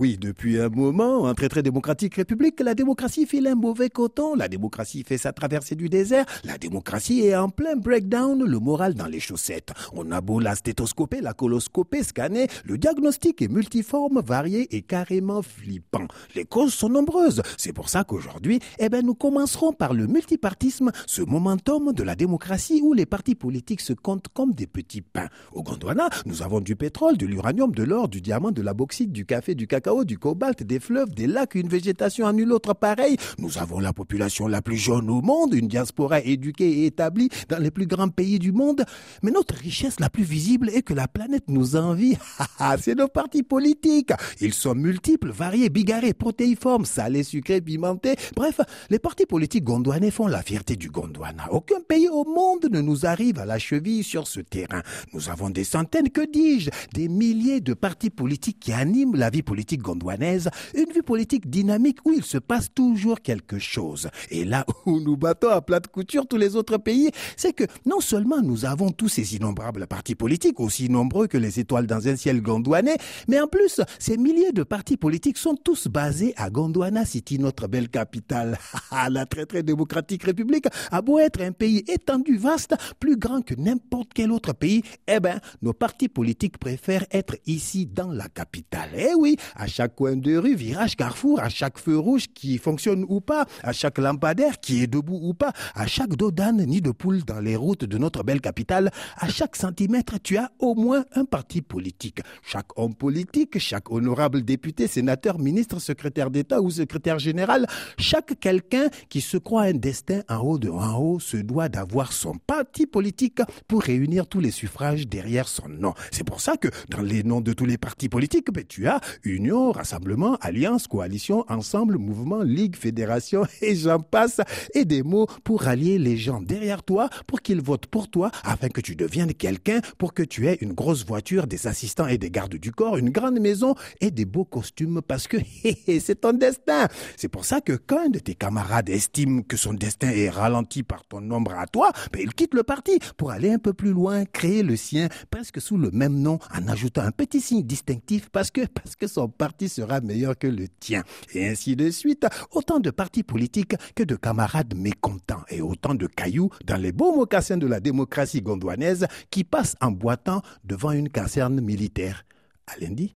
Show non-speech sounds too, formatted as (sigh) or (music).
Oui, depuis un moment, en très très démocratique république, la démocratie file un mauvais coton, la démocratie fait sa traversée du désert, la démocratie est en plein breakdown, le moral dans les chaussettes. On a beau la stéthoscoper, la coloscoper, scanner, le diagnostic est multiforme, varié et carrément flippant. Les causes sont nombreuses. C'est pour ça qu'aujourd'hui, eh ben, nous commencerons par le multipartisme, ce momentum de la démocratie où les partis politiques se comptent comme des petits pains. Au Gondwana, nous avons du pétrole, de l'uranium, de l'or, du diamant, de la bauxite, du café, du cacao, du cobalt, des fleuves, des lacs, une végétation à nul autre pareil. Nous avons la population la plus jeune au monde, une diaspora éduquée et établie dans les plus grands pays du monde. Mais notre richesse la plus visible est que la planète nous envie. (laughs) C'est nos partis politiques. Ils sont multiples, variés, bigarrés, protéiformes, salés, sucrés, pimentés. Bref, les partis politiques gondouanais font la fierté du Gondwana. Aucun pays au monde ne nous arrive à la cheville sur ce terrain. Nous avons des centaines, que dis-je, des milliers de partis politiques qui animent la vie politique gondouanaise, une vie politique dynamique où il se passe toujours quelque chose. Et là (laughs) où nous battons à plat de couture tous les autres pays, c'est que non seulement nous avons tous ces innombrables partis politiques, aussi nombreux que les étoiles dans un ciel gondouanais, mais en plus, ces milliers de partis politiques sont tous basés à Gondwana City, notre belle capitale. (laughs) la très très démocratique république a beau être un pays étendu, vaste, plus grand que n'importe quel autre pays, eh ben, nos partis politiques préfèrent être ici dans la capitale. Eh oui, à chaque coin de rue, virage, carrefour, à chaque feu rouge qui fonctionne ou pas, à chaque lampadaire qui est debout ou pas, à chaque dos d'âne ni de poule dans les routes de notre belle capitale, à chaque centimètre, tu as au moins un parti politique. Chaque homme politique, chaque honorable député, sénateur, ministre, secrétaire d'État ou secrétaire général, chaque quelqu'un qui se croit un destin en haut de en haut se doit d'avoir son parti politique pour réunir tous les suffrages derrière son nom. C'est pour ça que dans les noms de tous les partis politiques, ben, tu as union rassemblement, alliance, coalition, ensemble, mouvement, ligue, fédération, (laughs) et j'en passe, et des mots pour rallier les gens derrière toi, pour qu'ils votent pour toi, afin que tu deviennes quelqu'un, pour que tu aies une grosse voiture, des assistants et des gardes du corps, une grande maison et des beaux costumes, parce que (laughs) c'est ton destin. C'est pour ça que quand un de tes camarades estime que son destin est ralenti par ton nombre à toi, ben il quitte le parti pour aller un peu plus loin, créer le sien, presque sous le même nom, en ajoutant un petit signe distinctif, parce que, parce que son parti sera meilleur que le tien. Et ainsi de suite, autant de partis politiques que de camarades mécontents et autant de cailloux dans les beaux mocassins de la démocratie gondouanaise qui passent en boitant devant une caserne militaire. À lundi.